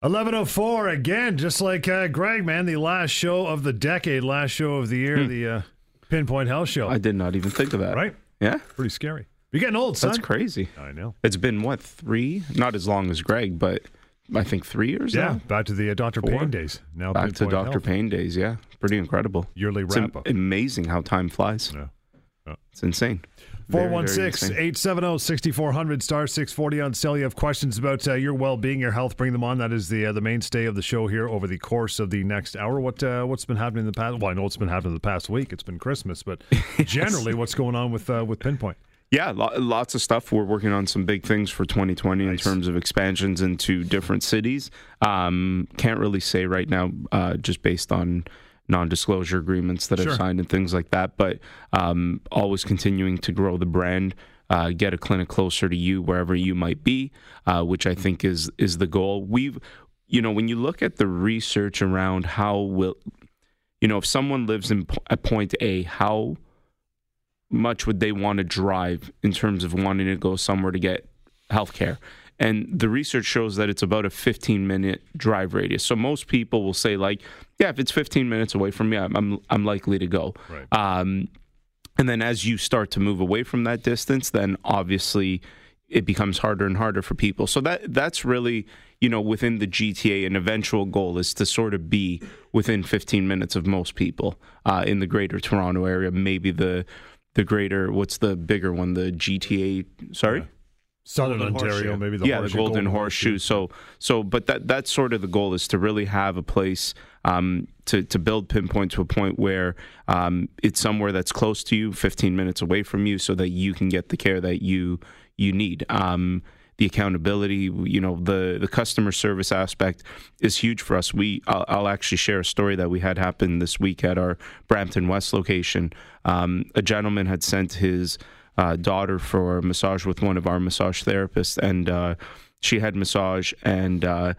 1104 again, just like uh, Greg, man, the last show of the decade, last show of the year, Hmm. the uh, Pinpoint Health Show. I did not even think of that. Right? Yeah. Pretty scary. You're getting old, son. That's crazy. I know. It's been what three? Not as long as Greg, but I think three years. Yeah, now? back to the uh, Dr. Four. Payne days. Now back to Dr. Health. Payne days. Yeah, pretty incredible. Yearly It's wrap up. amazing how time flies. Yeah. Yeah. It's insane. Very, very 416 insane. 870 6400 star 640 on cell. You have questions about uh, your well being, your health, bring them on. That is the uh, the mainstay of the show here over the course of the next hour. What uh, What's been happening in the past? Well, I know what's been happening in the past week. It's been Christmas, but generally, what's going on with uh, with Pinpoint? Yeah, lo- lots of stuff. We're working on some big things for 2020 in terms of expansions into different cities. Um, can't really say right now, uh, just based on non-disclosure agreements that Sure. I've signed and things like that. But um, always continuing to grow the brand. Uh, get a clinic closer to you wherever you might be, uh, which I think is is the goal. We've, you know, when you look at the research around how will, you know, if someone lives in po- at point A, how much would they want to drive in terms of wanting to go somewhere to get healthcare? And the research shows that it's about a 15 minute drive radius. So most people will say like, yeah, if it's 15 minutes away from me, I'm I'm, I'm likely to go. Right. Um, and then as you start to move away from that distance, then obviously it becomes harder and harder for people. So that that's really you know within the GTA. An eventual goal is to sort of be within 15 minutes of most people uh, in the Greater Toronto area. Maybe the the greater what's the bigger one? The GTA. Sorry. Southern Golden Ontario, Horseshoe. maybe the yeah, horseshoe, the golden, horseshoe. So, so, but that that's sort of the goal is to really have a place um, to to build pinpoint to a point where um, it's somewhere that's close to you, 15 minutes away from you, so that you can get the care that you you need. Um, the accountability, you know, the the customer service aspect is huge for us. We, I'll, I'll actually share a story that we had happen this week at our Brampton West location. Um, a gentleman had sent his uh, daughter for massage with one of our massage therapists, and uh, she had massage, and uh,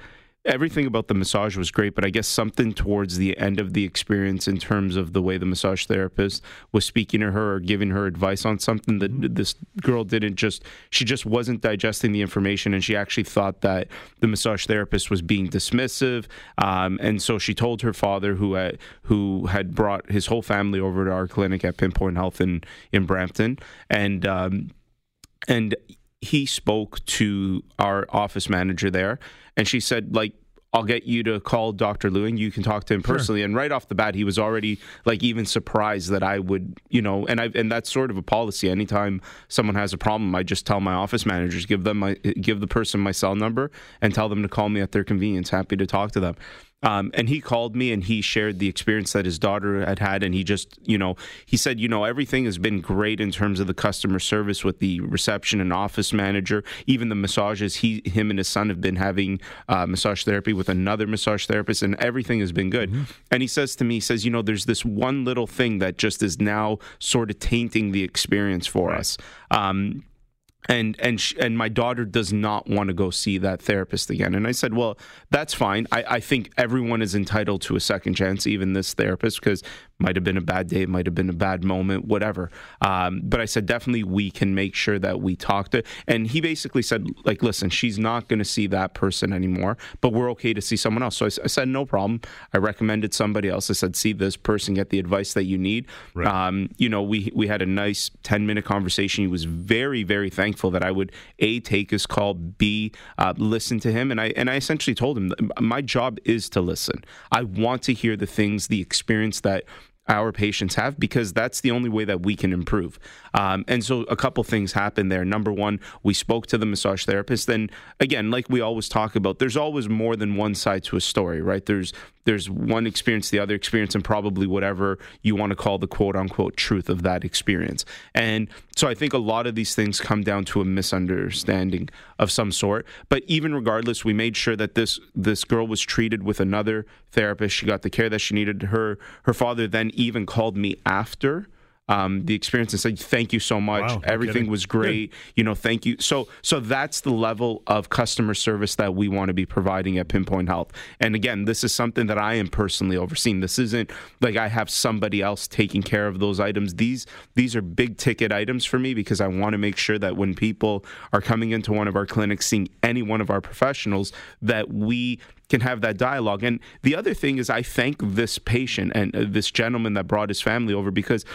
everything about the massage was great. But I guess something towards the end of the experience, in terms of the way the massage therapist was speaking to her or giving her advice on something that this girl didn't just, she just wasn't digesting the information, and she actually thought that the massage therapist was being dismissive, um, and so she told her father, who had who had brought his whole family over to our clinic at Pinpoint Health in in Brampton, and um, and he spoke to our office manager there and she said like I'll get you to call Dr. Lewin. You can talk to him personally. And right off the bat, he was already like even surprised that I would, you know, and I and that's sort of a policy. Anytime someone has a problem, I just tell my office managers, give them my give the person my cell number and tell them to call me at their convenience. Happy to talk to them. Um, and he called me and he shared the experience that his daughter had had. And he just, you know, he said, you know, everything has been great in terms of the customer service with the reception and office manager, even the massages. He, him, and his son have been having uh, massage therapy with another massage therapist, and everything has been good. And he says to me, he says, you know, there's this one little thing that just is now sort of tainting the experience for us. Um, and and and my daughter does not want to go see that therapist again. And I said, well, that's fine. I, I think everyone is entitled to a second chance, even this therapist, because might have been a bad day, might have been a bad moment, whatever. Um, but I said definitely we can make sure that we talk to. And he basically said, like, listen, she's not going to see that person anymore, but we're okay to see someone else. So I said, no problem. I recommended somebody else. I said, see this person, get the advice that you need. Right. Um, you know, we we had a nice ten minute conversation. He was very very thankful that I would a take his call, b uh, listen to him, and I and I essentially told him my job is to listen. I want to hear the things, the experience that our patients have because that's the only way that we can improve. Um, and so a couple things happened there. Number one, we spoke to the massage therapist. Then again, like we always talk about, there's always more than one side to a story, right? There's there's one experience, the other experience, and probably whatever you want to call the quote unquote truth of that experience. And so I think a lot of these things come down to a misunderstanding of some sort. But even regardless, we made sure that this this girl was treated with another therapist. She got the care that she needed. Her her father then even called me after um, the experience and said, "Thank you so much. Wow, Everything was great. You know, thank you." So, so that's the level of customer service that we want to be providing at Pinpoint Health. And again, this is something that I am personally overseeing. This isn't like I have somebody else taking care of those items. These these are big ticket items for me because I want to make sure that when people are coming into one of our clinics, seeing any one of our professionals, that we can have that dialogue. And the other thing is, I thank this patient and uh, this gentleman that brought his family over because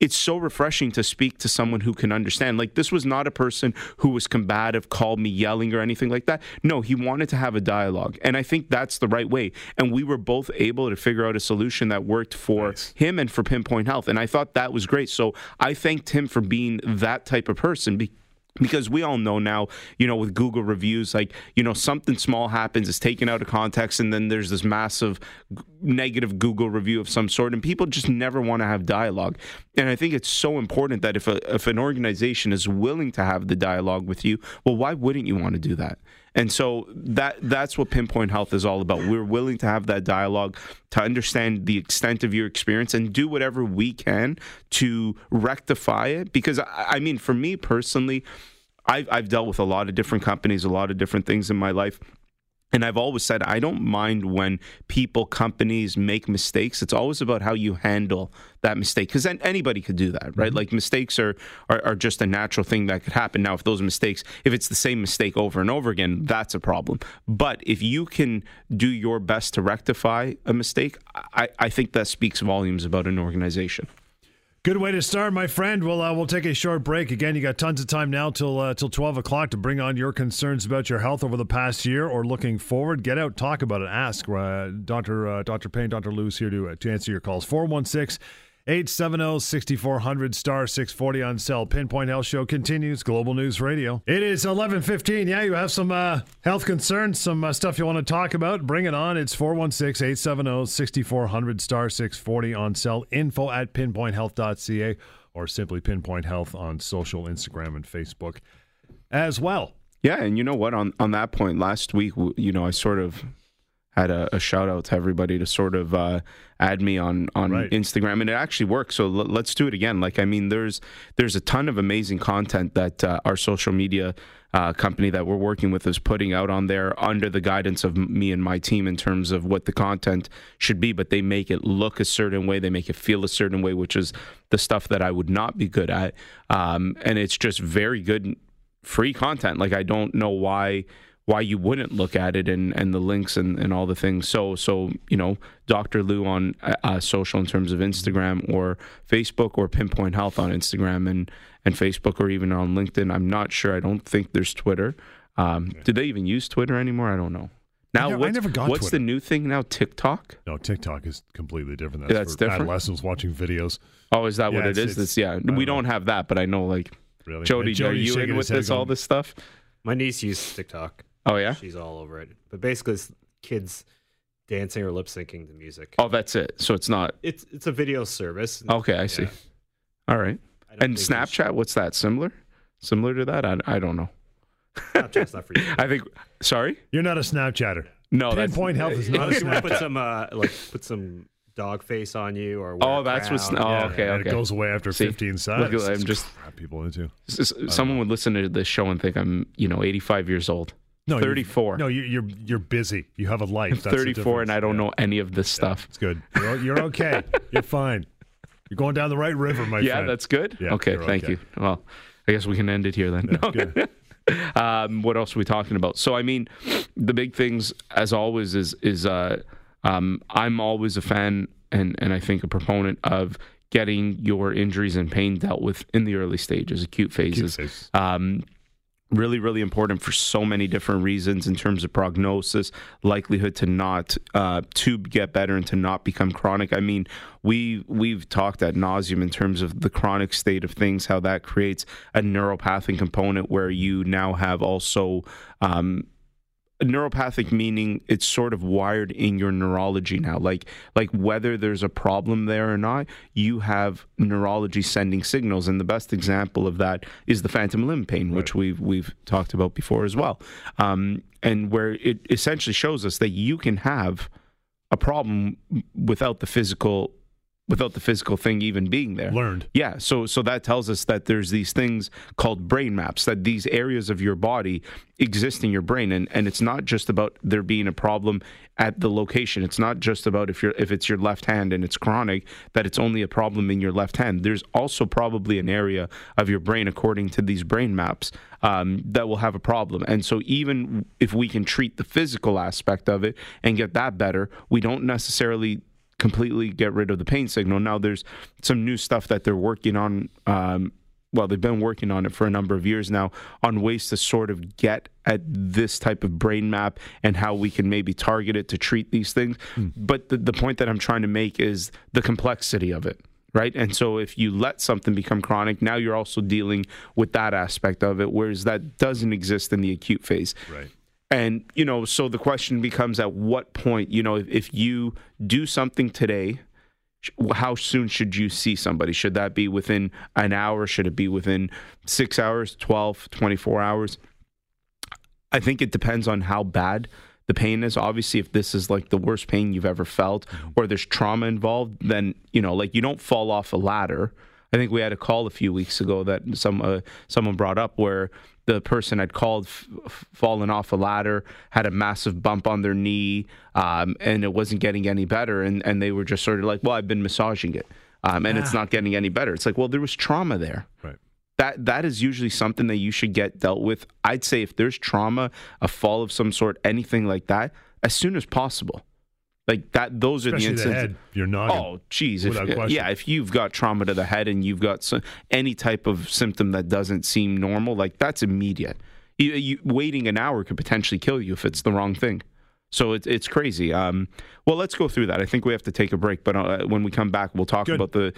it's so refreshing to speak to someone who can understand. Like, this was not a person who was combative, called me yelling or anything like that. No, he wanted to have a dialogue. And I think that's the right way. And we were both able to figure out a solution that worked for Nice. him and for Pinpoint Health. And I thought that was great. So I thanked him for being that type of person. Be- because we all know now, you know, with Google reviews, like, you know, something small happens, it's taken out of context, and then there's this massive g- negative Google review of some sort, and people just never want to have dialogue. And I think it's so important that if a, if an organization is willing to have the dialogue with you, well, why wouldn't you want to do that? And so that that's what Pinpoint Health is all about. We're willing to have that dialogue to understand the extent of your experience and do whatever we can to rectify it. Because I, I mean, for me personally, I've, I've dealt with a lot of different companies, a lot of different things in my life. And I've always said I don't mind when people, companies make mistakes. It's always about how you handle that mistake, because anybody could do that, right? Mm-hmm. Like mistakes are, are are just a natural thing that could happen. Now, if those mistakes, if it's the same mistake over and over again, that's a problem. But if you can do your best to rectify a mistake, I, I think that speaks volumes about an organization. Good way to start, my friend. We'll uh, we'll take a short break. Again, you got tons of time now till uh, till twelve o'clock to bring on your concerns about your health over the past year or looking forward. Get out, talk about it, ask. Uh, Doctor uh, Doctor Payne, Doctor Lewis here to uh, to answer your calls. 416 870 6400 star 640 on cell. Pinpoint Health Show continues. Global News Radio. It is eleven fifteen. Yeah, you have some uh, health concerns, some uh, stuff you want to talk about. Bring it on. It's 416 870 6400 star 640 on cell. Info at pinpointhealth.ca or simply Pinpoint Health on social, Instagram, and Facebook as well. Yeah, and you know what? On on that point, last week, you know, I sort of had a, a shout out to everybody to sort of uh, add me on on Right. Instagram, and it actually worked. So l- let's do it again. Like, I mean, there's there's a ton of amazing content that uh, our social media uh, company that we're working with is putting out on there under the guidance of me and my team in terms of what the content should be. But they make it look a certain way, they make it feel a certain way, which is the stuff that I would not be good at. Um, and it's just very good free content. Like I don't know why why you wouldn't look at it and, and the links and, and all the things. So so you know, Dr. Lou on uh, uh, social in terms of Instagram or Facebook or Pinpoint Health on Instagram and and Facebook or even on LinkedIn. I'm not sure. I don't think there's Twitter. Um, Do they even use Twitter anymore? I don't know. Now, never- I what's, never got what's the new thing now? TikTok? No, TikTok is completely different. Yeah, that's for different? adolescents watching videos. Oh, is that Yeah, what it's- This, yeah, don't we know. don't have that, but I know like Really, Jody, Yeah, are you in with his head this all this stuff? My niece uses TikTok. Oh yeah. She's all over it. But basically, it's kids dancing or lip syncing to music. Oh, that's it. So it's not It's it's a video service. okay. I see. Yeah. All right. And Snapchat, what's that? Similar? Similar to that? I, I don't know. Snapchat's not for you. I think. Sorry. You're not a Snapchatter. No. that's- Pinpoint Health is not a Unless you want Snapchat. put some uh, like put some dog face on you or wear Oh, a that's what's- crown. oh, Yeah. okay. And it goes away after See, 15 seconds. at- I'm just- people into. s- s- Someone would listen to this show and think I'm, you know, 85 years old. No, you're- 34. No, you- you're you're busy. You have a life. That's 34, and. I don't Yeah. know any of this stuff. It's good. You're, you're okay. you're fine. You're going down the right river, my yeah, friend. Yeah, that's good. Yeah, okay, thank okay. you. Well, I guess we can end it here then. No. um, what else are we talking about? So, I mean, the big things, as always, is is uh, um, I'm always a fan and and I think a proponent of getting your injuries and pain dealt with in the early stages, acute phases. phase. Um, really, really important for so many different reasons in terms of prognosis, likelihood to not uh, to get better and to not become chronic. I mean, we we've talked at nauseum in terms of the chronic state of things, how that creates a neuropathic component where you now have also. Um, neuropathic meaning it's sort of wired in your neurology now. Like like whether there's a problem there or not you have neurology sending signals. And the best example of that is the phantom limb pain which we've we've talked about before as well. Um, and where it essentially shows us that you can have a problem without the physical without the physical thing even being there. Learned. Yeah, so so that tells us that there's these things called brain maps that these areas of your body exist in your brain and and it's not just about there being a problem at the location. It's not just about if you're if it's your left hand and it's chronic that it's only a problem in your left hand. There's also probably an area of your brain according to these brain maps um, that will have a problem. And so even if we can treat the physical aspect of it and get that better, we don't necessarily completely get rid of the pain signal. Now, there's some new stuff that they're working on. Um, well, they've been working on it for a number of years now on ways to sort of get at this type of brain map and how we can maybe target it to treat these things. Mm. But the, the point that I'm trying to make is the complexity of it right? And so if you let something become chronic, now you're also dealing with that aspect of it, whereas that doesn't exist in the acute phase. Right. And, you know, so the question becomes at what point, you know, if, if you do something today, how soon should you see somebody? Should that be within an hour? Should it be within six hours, 12, 24 hours? I think it depends on how bad the pain is. Obviously, if this is like the worst pain you've ever felt mm-hmm. or there's trauma involved, then, you know, like you don't fall off a ladder. I think we had a call a few weeks ago that some uh, someone brought up where the person had called f- fallen off a ladder, had a massive bump on their knee, um, and it wasn't getting any better. And, and they were just sort of like, well, I've been massaging it, um, and it's not getting any better. It's like, well, there was trauma there. Right. That, that is usually something that you should get dealt with. I'd say if there's trauma, a fall of some sort, anything like that, as soon as possible. Like that, those Especially are the instances. The head, you're not. Oh, geez. If, yeah, if you've got trauma to the head and you've got some, any type of symptom that doesn't seem normal, like that's immediate. You, you, waiting an hour could potentially kill you if it's the wrong thing. So it's it's crazy. Um, well, let's go through that. I think we have to take a break, but uh, when we come back, we'll talk Good. about the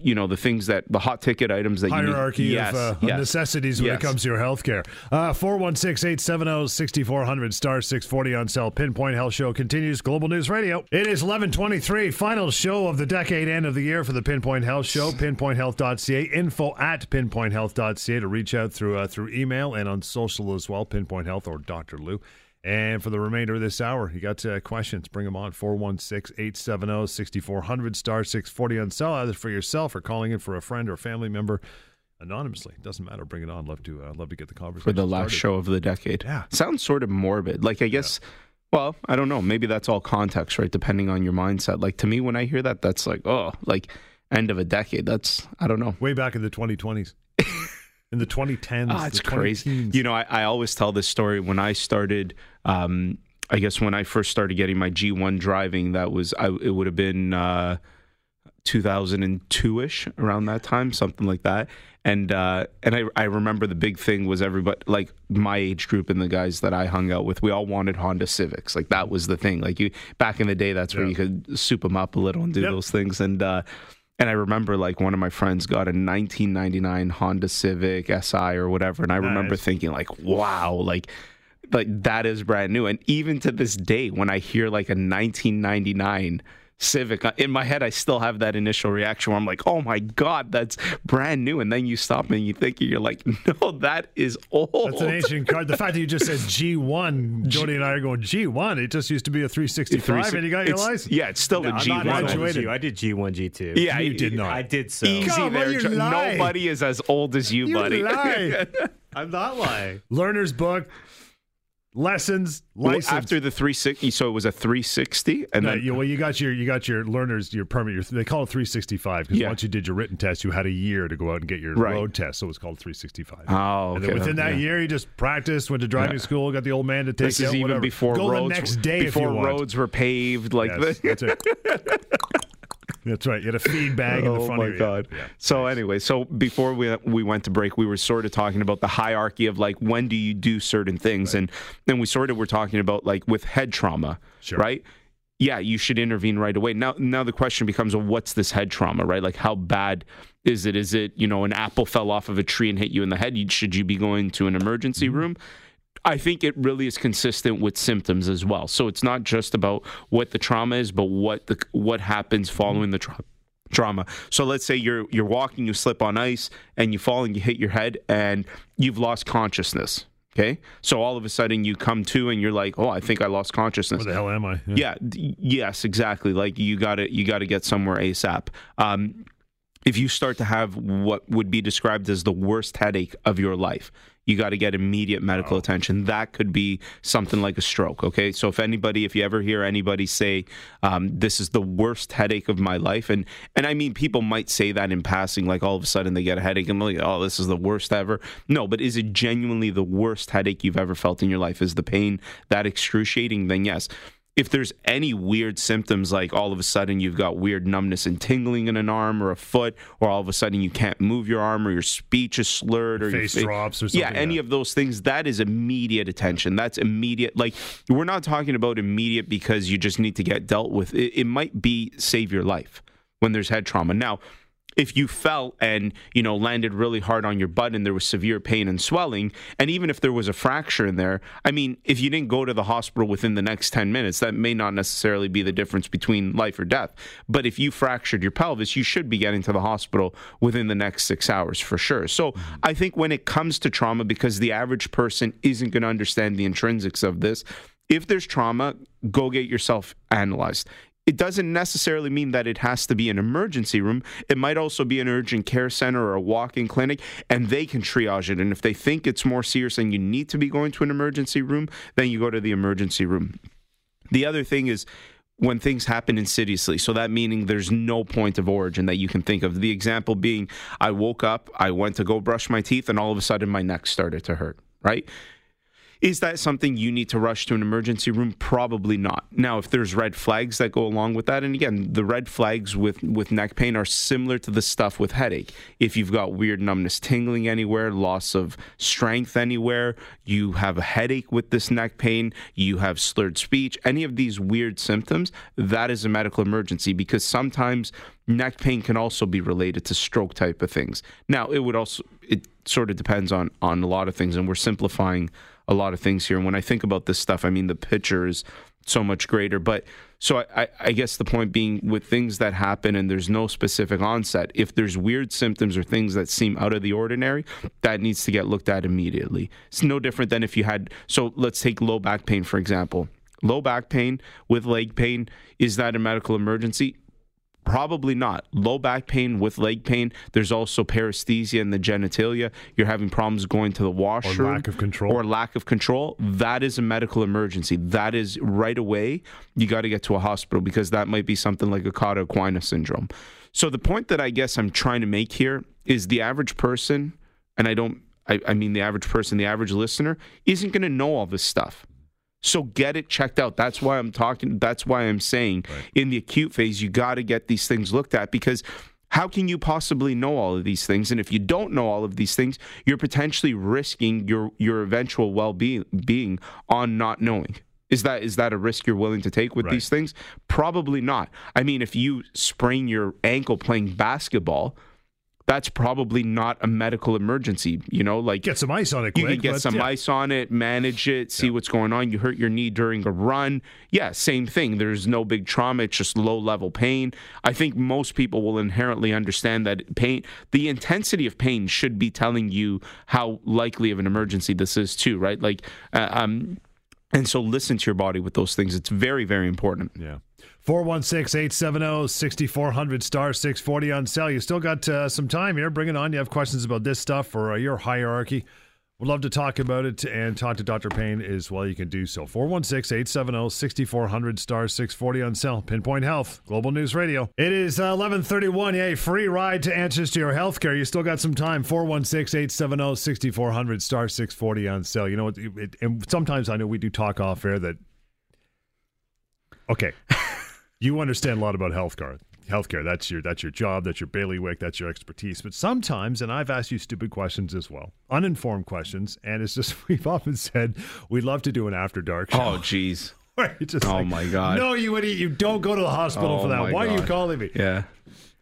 you know the things that the hot ticket items that hierarchy you need. Yes, of, uh, yes. necessities when yes. it comes to your health care. Uh, four one six eight seven zero sixty four hundred star six forty on cell. Pinpoint Health Show continues. Global News Radio. It is eleven twenty three. Final show of the decade, end of the year for the Pinpoint Health Show. Pinpointhealth.ca. Info at pinpointhealth.ca to reach out through uh, through email and on social as well. Pinpoint Health or Doctor Lou. And for the remainder of this hour, you got uh, questions, bring them on 416 870 6400 star 640 on cell, either for yourself or calling in for a friend or family member anonymously. Doesn't matter. Bring it on. Love to uh, love to get the conversation for the last started. show of the decade. Yeah, sounds sort of morbid. Like I guess. Yeah. Well, I don't know. Maybe that's all context, right? Depending on your mindset. Like to me, when I hear that, that's like, oh, like end of a decade. That's I don't know. Way back in the 2020s. in the 2010s. Oh, it's crazy. You know, I, I, always tell this story when I started. Um, I guess when I first started getting my G1 driving, that was I, it would have been uh, 2002 ish around that time, something like that. And uh, and I, I remember the big thing was everybody like my age group and the guys that I hung out with, we all wanted Honda Civics. Like that was the thing. Like you back in the day, that's where you could soup them up a little and do yep. those things. And uh, and I remember like one of my friends got a 1999 Honda Civic Si or whatever, and I nice. remember thinking like, wow, like like that is brand new. And even to this day, when I hear like a 1999 Civic. Uh, in my head, I still have that initial reaction where I'm like, "Oh my god, that's brand new," and then you stop and you think you're like, "No, that is old." That's an ancient car. The fact that you just said G1, Jody and I are going G1. It just used to be a 365, and you got your license. Yeah, it's still no, a G1. Graduated. I did G1, G2. Yeah, you did not. I did so. Easy Come there. On, Nobody is as old as you, you buddy. Lie. I'm not lying. Learner's book lessons license well, after the 360 so it was a 360 and no, then you, well you got your you got your learners your permit your, they call it 365 because yeah. once you did your written test you had a year to go out and get your right. road test so it was called 365 oh okay. and then within that yeah. year you just practiced went to driving yeah. school got the old man to take this is even whatever. before go roads the next day before roads were paved like yes, that's it That's right. You had a feed bag in the oh front of your god. Yeah. So nice. anyway, so before we we went to break, we were sort of talking about the hierarchy of like when do you do certain things, right. and then we sort of were talking about like with head trauma, sure. right? Yeah, you should intervene right away. Now, now the question becomes, well, what's this head trauma, right? Like, how bad is it? Is it, you know, an apple fell off of a tree and hit you in the head? Should you be going to an emergency mm-hmm. I think it really is consistent with symptoms as well. So it's not just about what the trauma is, but what the what happens following the trauma trauma. So let's say you're you're walking, you slip on ice, and you fall and you hit your head, and you've lost consciousness Okay, so all of a sudden you come to and you're like, oh, I think I lost consciousness. Where the hell am I? Yeah. d- yes, exactly. Like you got to you got to get somewhere ASAP. Um, if you start to have what would be described as the worst headache of your life, you got to get immediate medical attention. That could be something like a stroke. Okay, so if anybody, if you ever hear anybody say, um, "This is the worst headache of my life," and and I mean, people might say that in passing, like all of a sudden they get a headache and like, "Oh, this is the worst ever." No, but is it genuinely the worst headache you've ever felt in your life? Is the pain that excruciating? Then yes if there's any weird symptoms, like all of a sudden you've got weird numbness and tingling in an arm or a foot, or all of a sudden you can't move your arm or your speech is slurred or Face your fa- drops or yeah, any yeah. of those things, that is immediate attention. That's immediate. Like we're not talking about immediate because you just need to get dealt with. It, it might be save your life when there's head trauma. Now, if you fell and you know landed really hard on your butt and there was severe pain and swelling and even if there was a fracture in there i mean if you didn't go to the hospital within the next 10 minutes that may not necessarily be the difference between life or death. But if you fractured your pelvis you should be getting to the hospital within the next 6 hours for sure. So mm-hmm. i think when it comes to trauma because the average person isn't going to understand the intrinsics of this if there's trauma go get yourself analyzed it doesn't necessarily mean that it has to be an emergency room. It might also be an urgent care center or a walk in clinic, and they can triage it. And if they think it's more serious and you need to be going to an emergency room, then you go to the emergency room. The other thing is, when things happen insidiously. So that meaning there's no point of origin that you can think of. The example being I woke up, I went to go brush my teeth, and all of a sudden my neck started to hurt, right? Is that something you need to rush to an emergency room? Probably not. Now, if there's red flags that go along with that, and again, the red flags with, with neck pain are similar to the stuff with headache. If you've got weird numbness, tingling anywhere, loss of strength anywhere, you have a headache with this neck pain, you have slurred speech, any of these weird symptoms, that is a medical emergency because sometimes neck pain can also be related to stroke type of things. Now, it would also, it sort of depends on, on a lot of things, and we're simplifying a lot of things here. And when I think about this stuff, I mean, the picture is so much greater. But so I, I, guess the point being with things that happen and there's no specific onset, if there's weird symptoms or things that seem out of the ordinary, that needs to get looked at immediately. It's no different than if you had, so let's take low back pain, for example. Low back pain with leg pain, is that a medical emergency? Probably not. Low back pain with leg pain. There's also paresthesia in the genitalia. You're having problems going to the washroom. Or lack of control. Or lack of control. That is a medical emergency. That is right away. You got to get to a hospital because that might be something like a Cauda equina syndrome. So the point that I guess I'm trying to make here is the average person, and I don't, I, I mean the average person, the average listener, isn't going to know all this stuff. So get it checked out. That's why I'm talking. That's why I'm saying in the acute phase, you got to get these things looked at because how can you possibly know all of these things? And if you don't know all of these things, you're potentially risking your your eventual well being being on not knowing. Is that is that a risk you're willing to take with Right. these things? Probably not. I mean, if you sprain your ankle playing basketball, that's probably not a medical emergency. You know, like Get some ice on it you can get some yeah. ice on it, manage it, see what's going on. You hurt your knee during a run. Yeah, same thing. There's no big trauma. It's just low level pain. I think most people will inherently understand that pain, the intensity of pain should be telling you how likely of an emergency this is, too, right? Like, uh, um, and so listen to your body with those things. It's very, very important. Yeah. 416 870 6400 star 640 on sale. You still got uh, some time here. Bring it on. You have questions about this stuff or uh, your hierarchy. We'd love to talk about it and talk to Dr. Payne as well. You can do so. 416 870 6400 star 640 on sale. Pinpoint Health, Global News Radio. It is uh, 1131. Yay, free ride to answers to your health care. You still got some time. 416 870 6400 star 640 on sale. You know and sometimes I know we do talk off air that Okay. you understand a lot about healthcare. Healthcare. That's your that's your job. That's your bailiwick. That's your expertise. But sometimes, and I've asked you stupid questions as well, uninformed questions, and it's just we've often said we'd love to do an after dark oh, show. Oh, jeez. Oh, like, my God. No, you idiot! You don't go to the hospital Oh, for that. Why are you calling me? Yeah.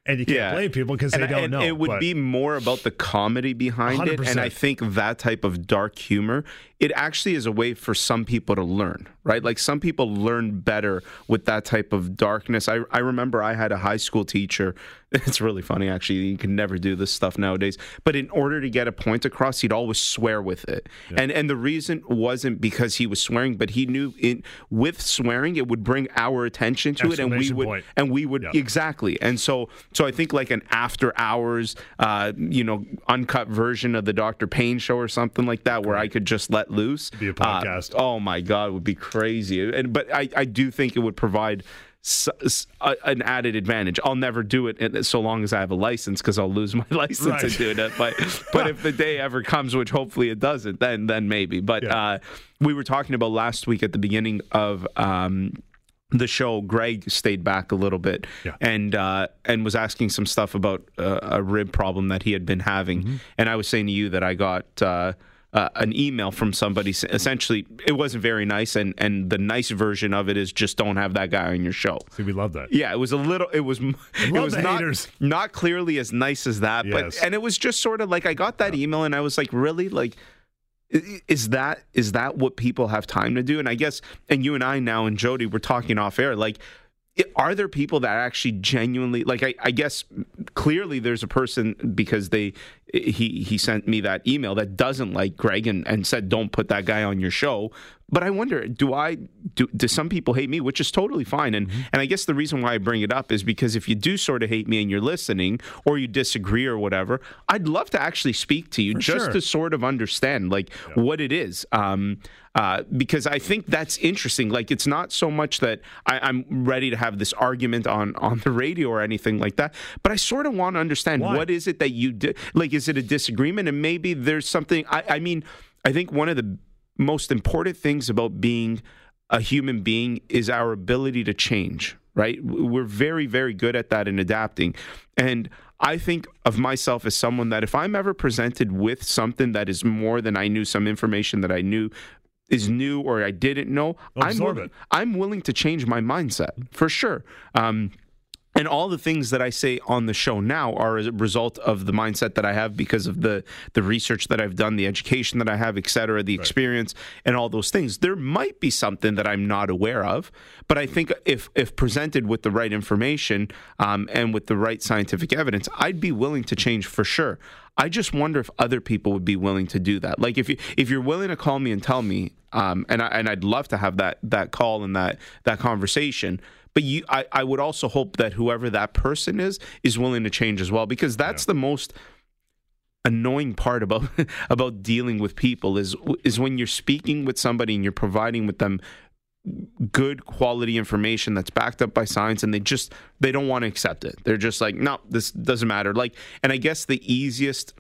And you can't Yeah. blame people because they don't know. It would but- be more about the comedy behind it, and I think that type of dark humor, it actually is a way for some people to learn, right? Like some people learn better with that type of darkness. I I remember I had a high school teacher. It's really funny, actually. You can never do this stuff nowadays. But in order to get a point across, he'd always swear with it, and and the reason wasn't because he was swearing, but he knew in with swearing it would bring our attention to it, and we would point. and we would Yeah. exactly and so so i think like an after hours uh you know uncut version of the dr payne show or something like that where i could just let loose Be a uh, podcast. oh my god it would be crazy and but i i do think it would provide s- s- a- an added advantage. I'll never do it in- so long as I have a license because I'll lose my license Right. in doing it. But but if the day ever comes, which hopefully it doesn't, then then maybe. But Yeah. uh, we were talking about last week at the beginning of. Um, the show, Greg stayed back a little bit Yeah. and uh, and was asking some stuff about uh, a rib problem that he had been having, Mm-hmm. and I was saying to you that I got uh, uh, an email from somebody. Essentially, it wasn't very nice, and and the nice version of it is just don't have that guy on your show. See, we love that. Yeah, it was a little. It was. It was not haters. not clearly as nice as that, Yes. but and it was just sort of like I got that email and I was like, really, like, is that is that what people have time to do? And I guess, and you and I now and Jody were talking off air, like. Are there people that actually genuinely like? I, I guess clearly there's a person because they he he sent me that email that doesn't like Greg and, and said don't put that guy on your show. But I wonder, do I do, do some people hate me, which is totally fine, and Mm-hmm. and I guess the reason why I bring it up is because if you do sort of hate me and you're listening or you disagree or whatever, I'd love to actually speak to you just sure. to sort of understand like what it is. Um, uh, because I think that's interesting. Like it's not so much that I, I'm ready to have this argument on on the radio or anything like that, but I sort of want to understand Why? what is it that you did. Like, is it a disagreement? And maybe there's something. I, I mean, I think one of the most important things about being a human being is our ability to change, right? We're very, very good at that in adapting. And I think of myself as someone that if I'm ever presented with something that is more than I knew, some information that I knew is new or I didn't know, I'm, willing- I'm willing to change my mindset for sure. Um, and all the things that I say on the show now are a result of the mindset that I have because of the the research that I've done, the education that I have, et cetera, the experience, and all those things. There might be something that I'm not aware of, but I think if if presented with the right information um, and with the right scientific evidence, I'd be willing to change for sure. I just wonder if other people would be willing to do that. Like if you if you're willing to call me and tell me, um, and I, and I'd love to have that that call and that that conversation. But you, I, I would also hope that whoever that person is is willing to change as well, because that's the most annoying part about about dealing with people is is when you're speaking with somebody and you're providing with them good quality information that's backed up by science and they just they don't want to accept it. They're just like no this doesn't matter. Like and i guess the easiest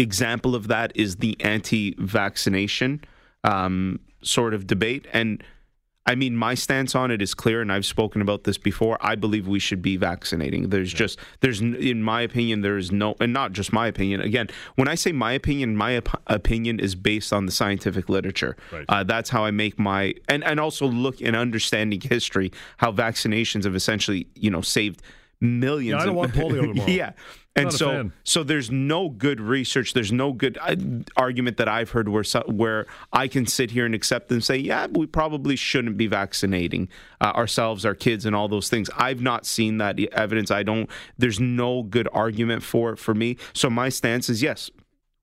example of that is the anti-vaccination um, sort of debate. And I mean, my stance on it is clear, and I've spoken about this before. I believe we should be vaccinating. There's just, there's, in my opinion, there is no, and not just my opinion. Again, when I say my opinion, my op- opinion is based on the scientific literature. Right. Uh, that's how I make my, and and also look in understanding history, how vaccinations have essentially, you know, saved millions. Yeah, I don't of- want polio tomorrow. yeah, and Not so so there's no good research. There's no good uh, argument that I've heard where where I can sit here and accept and say, yeah, we probably shouldn't be vaccinating uh, ourselves, our kids, and all those things. I've not seen that evidence. I don't. There's no good argument for it for me. So my stance is yes,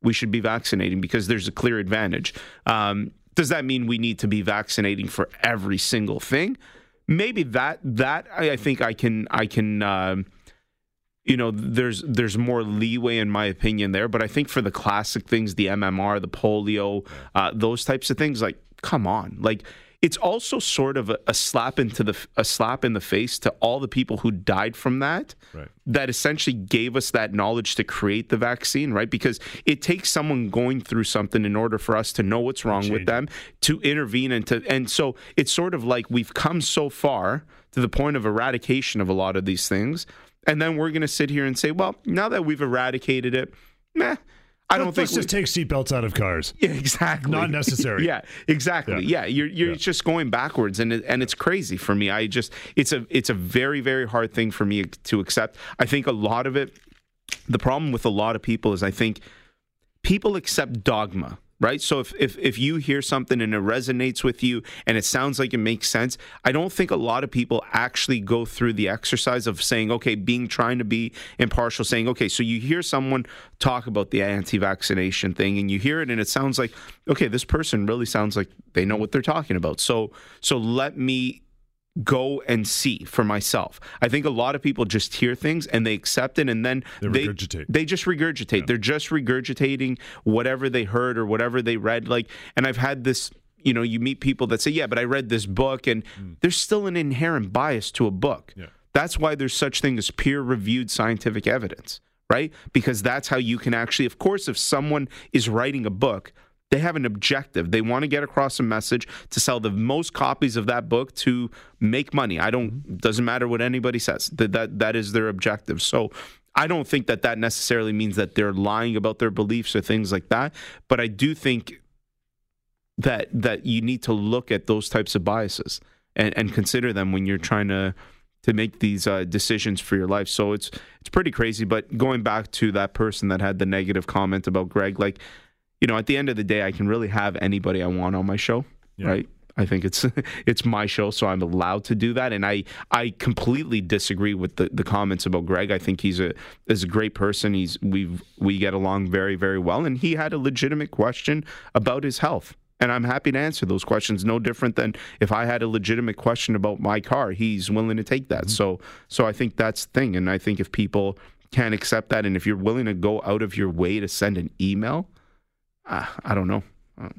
we should be vaccinating because there's a clear advantage. Um, does that mean we need to be vaccinating for every single thing? Maybe that that I, I think I can I can. Um, you know there's there's more leeway in my opinion there but i think for the classic things the mmr the polio uh, those types of things like come on like it's also sort of a, a slap into the a slap in the face to all the people who died from that Right. that essentially gave us that knowledge to create the vaccine right because it takes someone going through something in order for us to know what's wrong with them to intervene and to and so it's sort of like we've come so far to the point of eradication of a lot of these things and then we're going to sit here and say well now that we've eradicated it meh I don't Let's think just take seatbelts out of cars. Yeah, exactly. Not necessary. yeah, exactly. Yeah, you're you're Yeah. just going backwards, and it, and it's crazy for me. I just it's a it's a very very hard thing for me to accept. I think a lot of it. The problem with a lot of people is I think people accept dogma. Right. So if, if if you hear something and it resonates with you and it sounds like it makes sense, I don't think a lot of people actually go through the exercise of saying, okay, being trying to be impartial, saying, okay, so you hear someone talk about the anti-vaccination thing and you hear it and it sounds like, okay, this person really sounds like they know what they're talking about. So so let me go and see for myself. I think a lot of people just hear things and they accept it and then They they regurgitate. they just regurgitate. They're just regurgitating whatever they heard or whatever they read. Like, and I've had this. You know, you meet people that say, "Yeah, but I read this book," and hmm. there's still an inherent bias to a book. Yeah. That's why there's such thing as peer-reviewed scientific evidence, right? Because that's how you can actually, of course, if someone is writing a book, they have an objective. They want to get across a message to sell the most copies of that book to make money. I don't doesn't matter what anybody says. That that that is their objective. So I don't think that that necessarily means that they're lying about their beliefs or things like that, but I do think that that you need to look at those types of biases and, and consider them when you're trying to to make these uh, decisions for your life. So it's it's pretty crazy. But going back to that person that had the negative comment about Greg, like you know, at the end of the day, I can really have anybody I want on my show, Yeah. right? I think it's it's my show, so I'm allowed to do that. And I I completely disagree with the, the comments about Greg. I think he's a is a great person. He's we we get along very very well, and he had a legitimate question about his health. And I'm happy to answer those questions. No different than if I had a legitimate question about my car, he's willing to take that. Mm-hmm. So, so I think that's the thing. And I think if people can accept that, and if you're willing to go out of your way to send an email, uh, I don't know. Uh,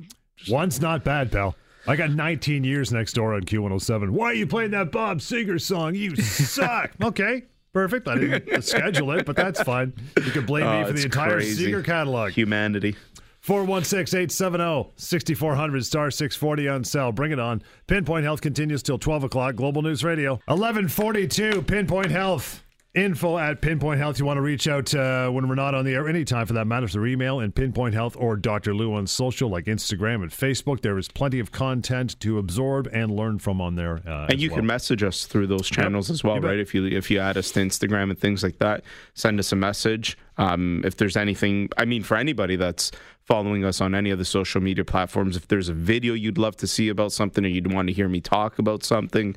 One's not bad, pal. I got 19 years next door on Q107. Why are you playing that Bob Seger song? You suck. okay, perfect. I didn't schedule it, but that's fine. You can blame me Oh, for the entire crazy. Seger catalog. humanity. 416 870 6400 star 640 on cell. Bring it on. Pinpoint Health continues till 12 o'clock. Global News Radio. 1142 Pinpoint Health. Info at Pinpoint Health. You want to reach out uh, when we're not on the air, anytime for that matter, through email and Pinpoint Health or Dr. Lou on social like Instagram and Facebook. There is plenty of content to absorb and learn from on there. Uh, And you well. can message us through those channels as well, right? If you if you add us to Instagram and things like that, send us a message. Um, if there's anything, I mean, for anybody that's following us on any of the social media platforms, if there's a video you'd love to see about something or you'd want to hear me talk about something.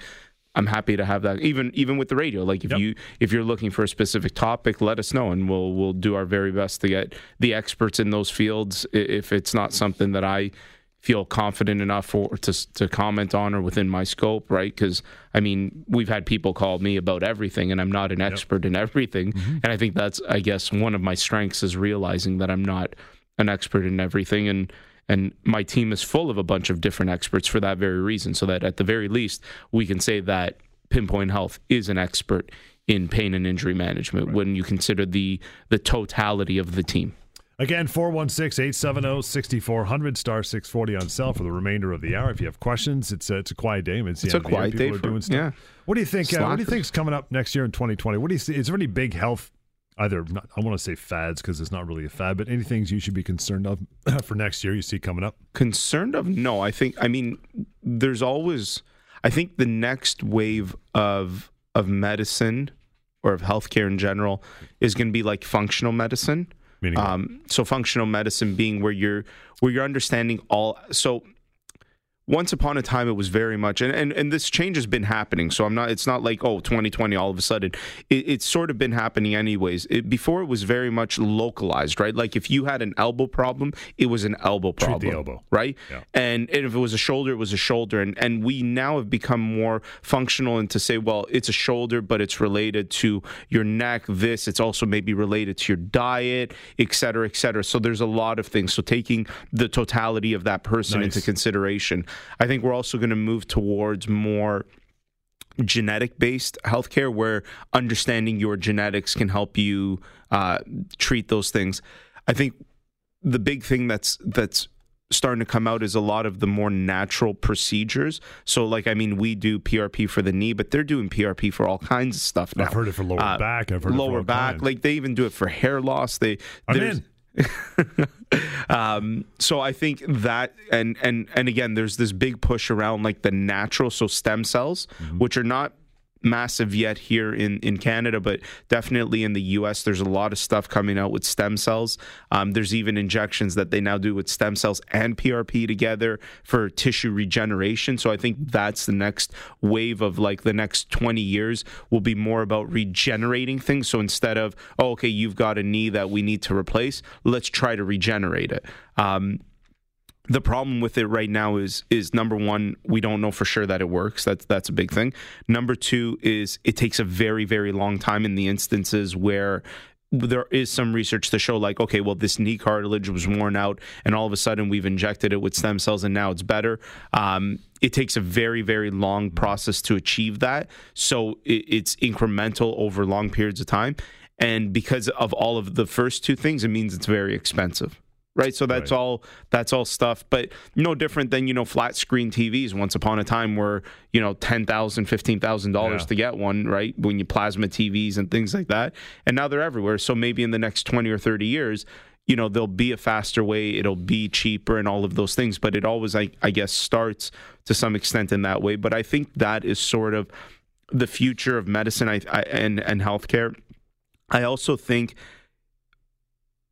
I'm happy to have that. Even even with the radio, like if Yep. you if you're looking for a specific topic, let us know, and we'll we'll do our very best to get the experts in those fields. If it's not something that I feel confident enough for to to comment on or within my scope, right? Because I mean, we've had people call me about everything, and I'm not an expert in everything. Mm-hmm. And I think that's, I guess, one of my strengths is realizing that I'm not an expert in everything, and and my team is full of a bunch of different experts for that very reason. So that at the very least, we can say that Pinpoint Health is an expert in pain and injury management when you consider the the totality of the team. Again, 416 870 6400 star 640 on cell for the remainder of the hour. If you have questions, it's a, it's a quiet day. It's, the It's a end of the year. quiet People day are doing stuff. yeah. What do you think? Uh, what do you think is coming up next year in 2020? What do you see? Is there any big health, either, not, I want to say fads because it's not really a fad, but any things you should be concerned of for next year you see coming up? concerned of? No i think i mean there's always i think the next wave of of medicine or of healthcare in general is going to be like functional medicine. Meaning um, so functional medicine being where you're where you're understanding all so once upon a time it was very much and, and and this change has been happening. So i'm not it's not like oh 2020 all of a sudden. It, it's sort of been happening anyways. It, before it was very much localized right? Like if you had an elbow problem it was an elbow Treat the problem elbow. right? Yeah. and, and if it was a shoulder it was a shoulder. And and we now have become more functional and to say well it's a shoulder but it's related to your neck this. It's also maybe related to your diet et cetera et cetera. So there's a lot of things. So taking the totality of that person Nice. into consideration i think we're also going to move towards more genetic based healthcare where understanding your genetics can help you uh, treat those things i think the big thing that's that's starting to come out is a lot of the more natural procedures. So, like, I mean, we do PRP for the knee, but they're doing PRP for all kinds of stuff now. I've heard it for lower Uh, back. I've heard it for lower back. kinds. Like, they even do it for hair loss. They I'm in. um, so I think that and and and again, there's this big push around like the natural, so stem cells, mm-hmm. which are not massive yet here in, in Canada, but definitely in the US, there's a lot of stuff coming out with stem cells. Um, there's even injections that they now do with stem cells and PRP together for tissue regeneration. So I think that's the next wave of like the next 20 years will be more about regenerating things. So instead of, oh, okay, you've got a knee that we need to replace, let's try to regenerate it. Um, the problem with it right now is is number one we don't know for sure that it works. That's that's a big thing. Number two is it takes a very very long time in the instances where there is some research to show like okay well this knee cartilage was worn out and all of a sudden we've injected it with stem cells and now it's better. Um, it takes a very very long process to achieve that. So it, it's incremental over long periods of time. And because of all of the first two things it means it's very expensive right? So that's right. all that's all stuff but no different than you know flat screen tvs once upon a time were you know $10000 $15000 to get one right? When you plasma tvs and things like that. And now they're everywhere. So maybe in the next 20 or 30 years you know there'll be a faster way. It'll be cheaper and all of those things. But it always I, I guess starts to some extent in that way. But i think that is sort of the future of medicine I, I and and healthcare. I also think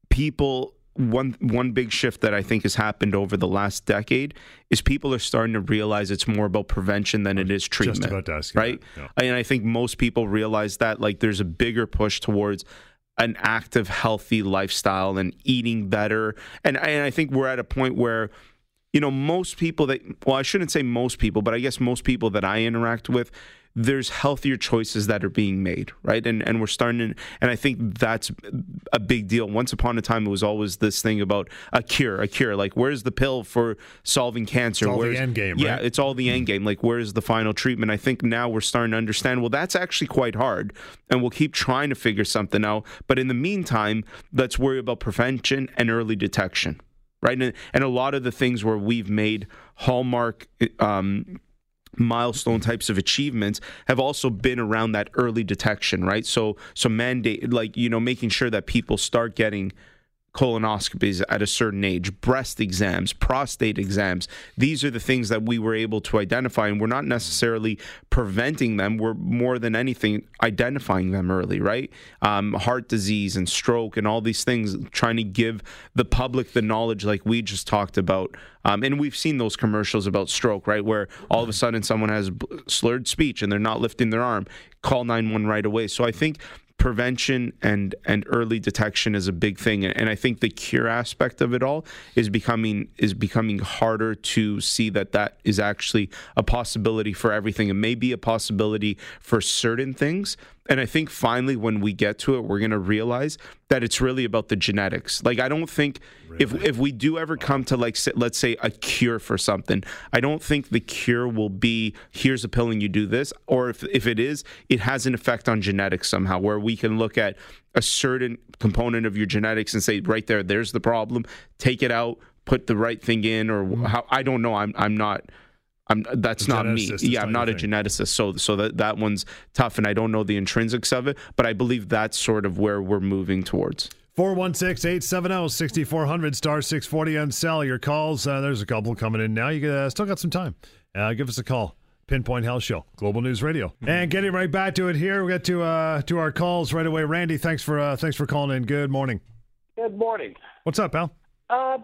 people one one big shift that I think has happened over the last decade is people are starting to realize it's more about prevention than it is treatment. Just about to ask right? Yeah. And I think most people realize that like there's a bigger push towards an active, healthy lifestyle and eating better. And, and I think we're at a point where you know most people that well I shouldn't say most people, but I guess most people that I interact with there's healthier choices that are being made, right? And and we're starting, to, and I think that's a big deal. Once upon a time, it was always this thing about a cure, a cure. Like, where's the pill for solving cancer? It's all where's, the end game, Yeah, it's all the end game. Like, where's the final treatment? I think now we're starting to understand. Well, that's actually quite hard, and we'll keep trying to figure something out. But in the meantime, let's worry about prevention and early detection, right? And, and a lot of the things where we've made hallmark. Um, milestone types of achievements have also been around that early detection right? So so mandate like you know making sure that people start getting colonoscopies at a certain age, breast exams, prostate exams. These are the things that we were able to identify, and we're not necessarily preventing them. We're more than anything identifying them early, right? Um, heart disease and stroke and all these things, trying to give the public the knowledge, like we just talked about. Um, and we've seen those commercials about stroke, right? Where all of a sudden someone has slurred speech and they're not lifting their arm. Call 911 right away. So I think prevention and and early detection is a big thing. And I think the cure aspect of it all is becoming is becoming harder to see that that is actually a possibility for everything. It may be a possibility for certain things and I think finally, when we get to it, we're going to realize that it's really about the genetics. Like, I don't think really? if if we do ever come to like, let's say, a cure for something, I don't think the cure will be here's a pill and you do this, or if if it is, it has an effect on genetics somehow, where we can look at a certain component of your genetics and say, right there, there's the problem. Take it out, put the right thing in, or mm-hmm. how I don't know. I'm I'm not I'm that's not me. Yeah, I'm not a thing. geneticist, so so that that one's tough, and I don't know the intrinsics of it, but I believe that's sort of where we're moving towards. 416-870-6400 star 640 on cell your calls uh, there's a couple coming in now. You uh, still got some time. Uh, give us a call. Pinpoint health show global news radio. Mm-hmm. and getting right back to it here we get to uh to our calls right away. Randy thanks for uh thanks for calling in. Good morning. Good morning. What's up pal? Uh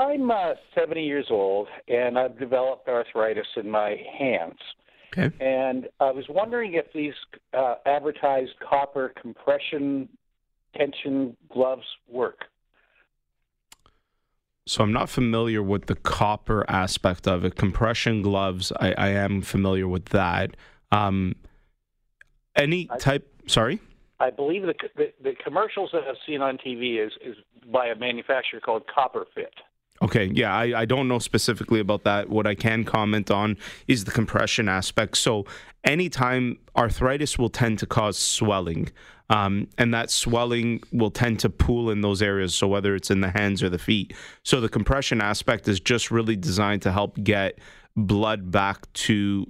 I'm uh, 70 years old, and I've developed arthritis in my hands. Okay. And I was wondering if these uh, advertised copper compression tension gloves work. So I'm not familiar with the copper aspect of it. Compression gloves, I, I am familiar with that. Um, any type? Sorry. I believe the, the, the commercials that I've seen on TV is is by a manufacturer called Copper Fit. Okay, yeah, I, I don't know specifically about that. What I can comment on is the compression aspect. So, anytime arthritis will tend to cause swelling, um, and that swelling will tend to pool in those areas. So, whether it's in the hands or the feet. So, the compression aspect is just really designed to help get blood back to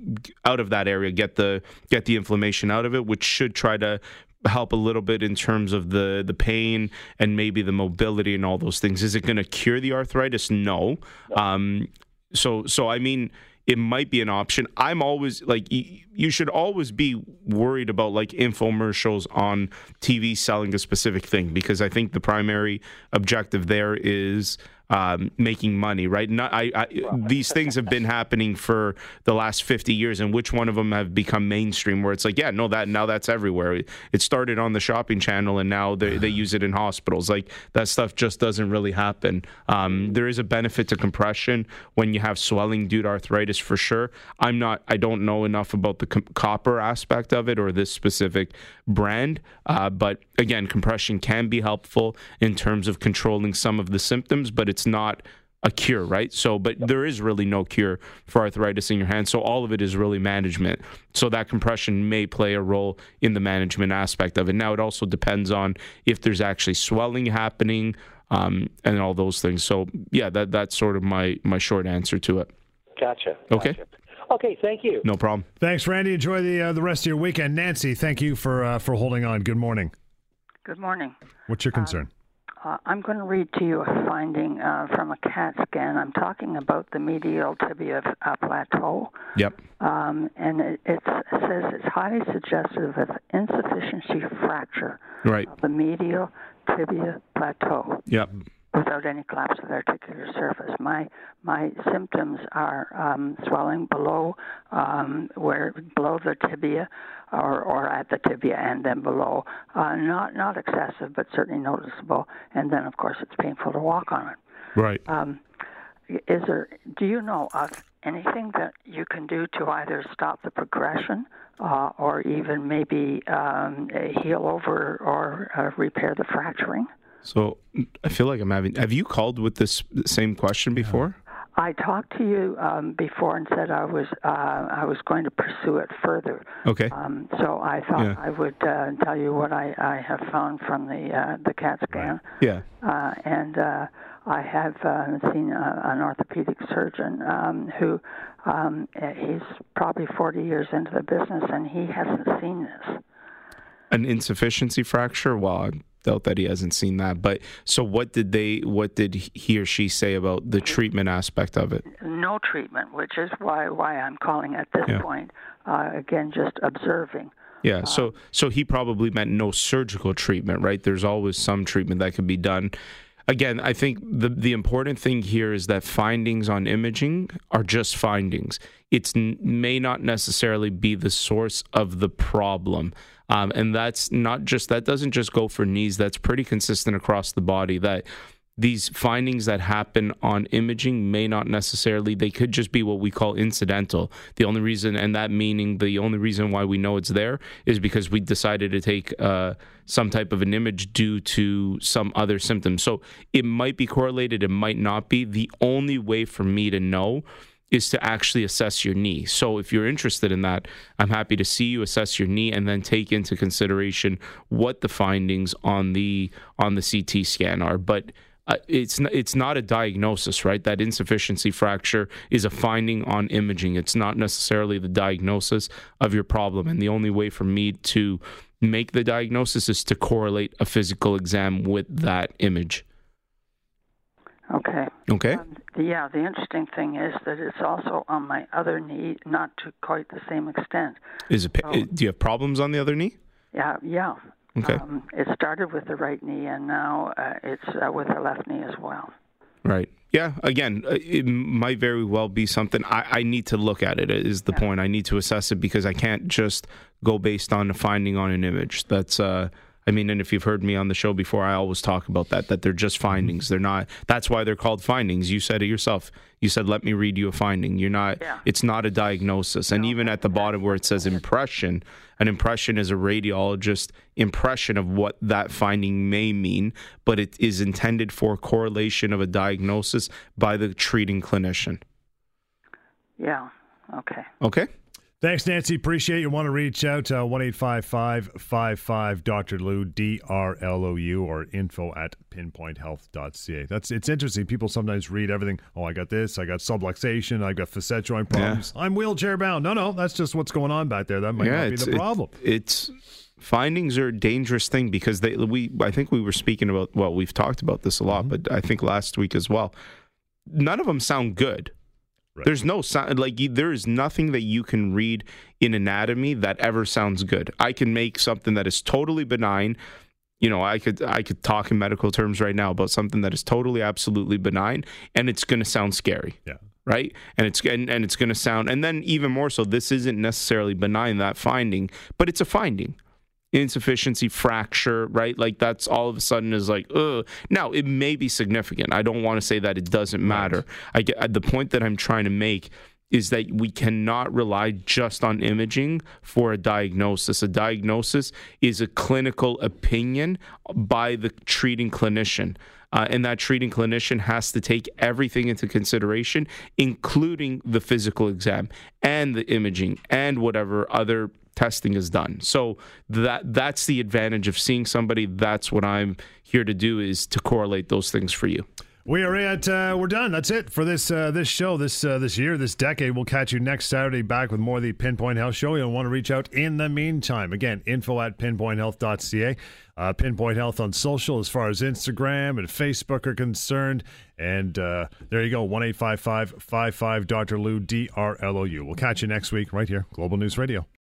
out of that area get the get the inflammation out of it which should try to help a little bit in terms of the the pain and maybe the mobility and all those things. Is it going to cure the arthritis? No. Um, so so I mean it might be an option. I'm always like you should always be worried about like infomercials on TV selling a specific thing because I think the primary objective there is um, making money, right? Not, I, I, these things have been happening for the last 50 years, and which one of them have become mainstream where it's like, yeah, no, that now that's everywhere. It started on the shopping channel, and now they, they use it in hospitals. Like that stuff just doesn't really happen. Um, there is a benefit to compression when you have swelling due to arthritis for sure. I'm not, I don't know enough about the com- copper aspect of it or this specific brand, uh, but again, compression can be helpful in terms of controlling some of the symptoms, but it's not a cure, right? So, but there is really no cure for arthritis in your hand. So, all of it is really management. So, that compression may play a role in the management aspect of it. Now, it also depends on if there's actually swelling happening um, and all those things. So, yeah, that that's sort of my my short answer to it. Gotcha. Gotcha. Okay. Okay, thank you. No problem. Thanks, Randy. Enjoy the uh, the rest of your weekend. Nancy, thank you for uh, for holding on. Good morning. Good morning. What's your concern? Uh, I'm going to read to you a finding uh, from a CAT scan. I'm talking about the medial tibia uh, plateau. Yep. Um, and it, it, says it's highly suggestive of insufficiency fracture right. of the medial tibia plateau. Yep without any collapse of the articular surface. My my symptoms are um, swelling below um, where below the tibia, or or at the tibia and then below. Uh, not not excessive, but certainly noticeable. And then of course it's painful to walk on it. Right. Um, is there? Do you know of anything that you can do to either stop the progression uh, or even maybe um, heal over or uh, repair the fracturing? So I feel like I'm having. Have you called with this same question before? I talked to you um, before and said I was uh, I was going to pursue it further. Okay. Um, so I thought Yeah. I would uh, tell you what I, I have found from the uh, the CAT scan, Yeah. uh, and uh, I have uh, seen a, an orthopedic surgeon um, who um, uh, he's probably 40 years into the business and he hasn't seen this. An insufficiency fracture. Well, I doubt that he hasn't seen that. But so, what did they? What did he or she say about the treatment aspect of it? No treatment, which is why why I'm calling at this Yeah. point. Uh, again, just observing. Yeah. So, so he probably meant no surgical treatment, right? There's always some treatment that could be done. Again, I think the the important thing here is that findings on imaging are just findings. It may not necessarily be the source of the problem, um, and that's not just that doesn't just go for knees. That's pretty consistent across the body. That these findings that happen on imaging may not necessarily they could just be what we call incidental the only reason and that meaning the only reason why we know it's there is because we decided to take uh, some type of an image due to some other symptoms so it might be correlated it might not be the only way for me to know is to actually assess your knee. So if you're interested in that, I'm happy to see you assess your knee and then take into consideration what the findings on the on the CT scan are. But uh, it's it's not a diagnosis, right? That insufficiency fracture is a finding on imaging. It's not necessarily the diagnosis of your problem. And the only way for me to make the diagnosis is to correlate a physical exam with that image. Okay. Okay. Um, yeah, the interesting thing is that it's also on my other knee, not to quite the same extent. Is it? pa- Oh. Do you have problems on the other knee? Yeah, yeah. Okay. Um, it started with the right knee, and now uh, it's uh, with the left knee as well. Right. Yeah. Again, uh, it might very well be something I, I need to look at. It is the point. I need to assess it because I can't just go based on a finding on an image. That's. uh I mean, and if you've heard me on the show before, I always talk about that. That they're just findings. They're not. That's why they're called findings. You said it yourself. You said, "Let me read you a finding." You're not. Yeah. It's not a diagnosis. And even at the bottom where it says impression, an impression is a radiologist impression of what that finding may mean, but it is intended for correlation of a diagnosis by the treating clinician. Yeah. Okay. Okay. Thanks, Nancy. Appreciate you. Want to reach out uh, one eight five five five five Dr. Lou D R L O U or info at pinpointhealth.ca. That's it's interesting. People sometimes read everything. Oh, I got this. I got subluxation. I got facet joint problems. I'm wheelchair bound. No, no, that's just what's going on back there. That might not be the it- problem. it's findings are a dangerous thing because they we I think we were speaking about well we've talked about this a lot Mm-hmm. but I think last week as well none of them sound good Right. there's no sound like you, there is nothing that you can read in anatomy that ever sounds good. I can make something that is totally benign. You know I could I could talk in medical terms right now about something that is totally absolutely benign and it's going to sound scary. Yeah. right? And it's and, and it's going to sound and then even more so this isn't necessarily benign that finding but it's a finding insufficiency fracture right like that's all of a sudden is like ugh. now it may be significant i don't want to say that it doesn't matter i get the point that i'm trying to make is that we cannot rely just on imaging for a diagnosis. A diagnosis is a clinical opinion by the treating clinician. Uh, and that treating clinician has to take everything into consideration, including the physical exam and the imaging and whatever other testing is done. So that that's the advantage of seeing somebody. That's what I'm here to do is to correlate those things for you. We are at uh, we're done. That's it for this uh, this show this uh, this year this decade. We'll catch you next Saturday back with more of the Pinpoint Health Show. You'll want to reach out in the meantime. Again, info at pinpointhealth.ca. Uh, Pinpoint Health on social as far as Instagram and Facebook are concerned. And uh, there you go, one eight five five five five Dr. Lou D R L O U. We'll catch you next week right here, Global News Radio.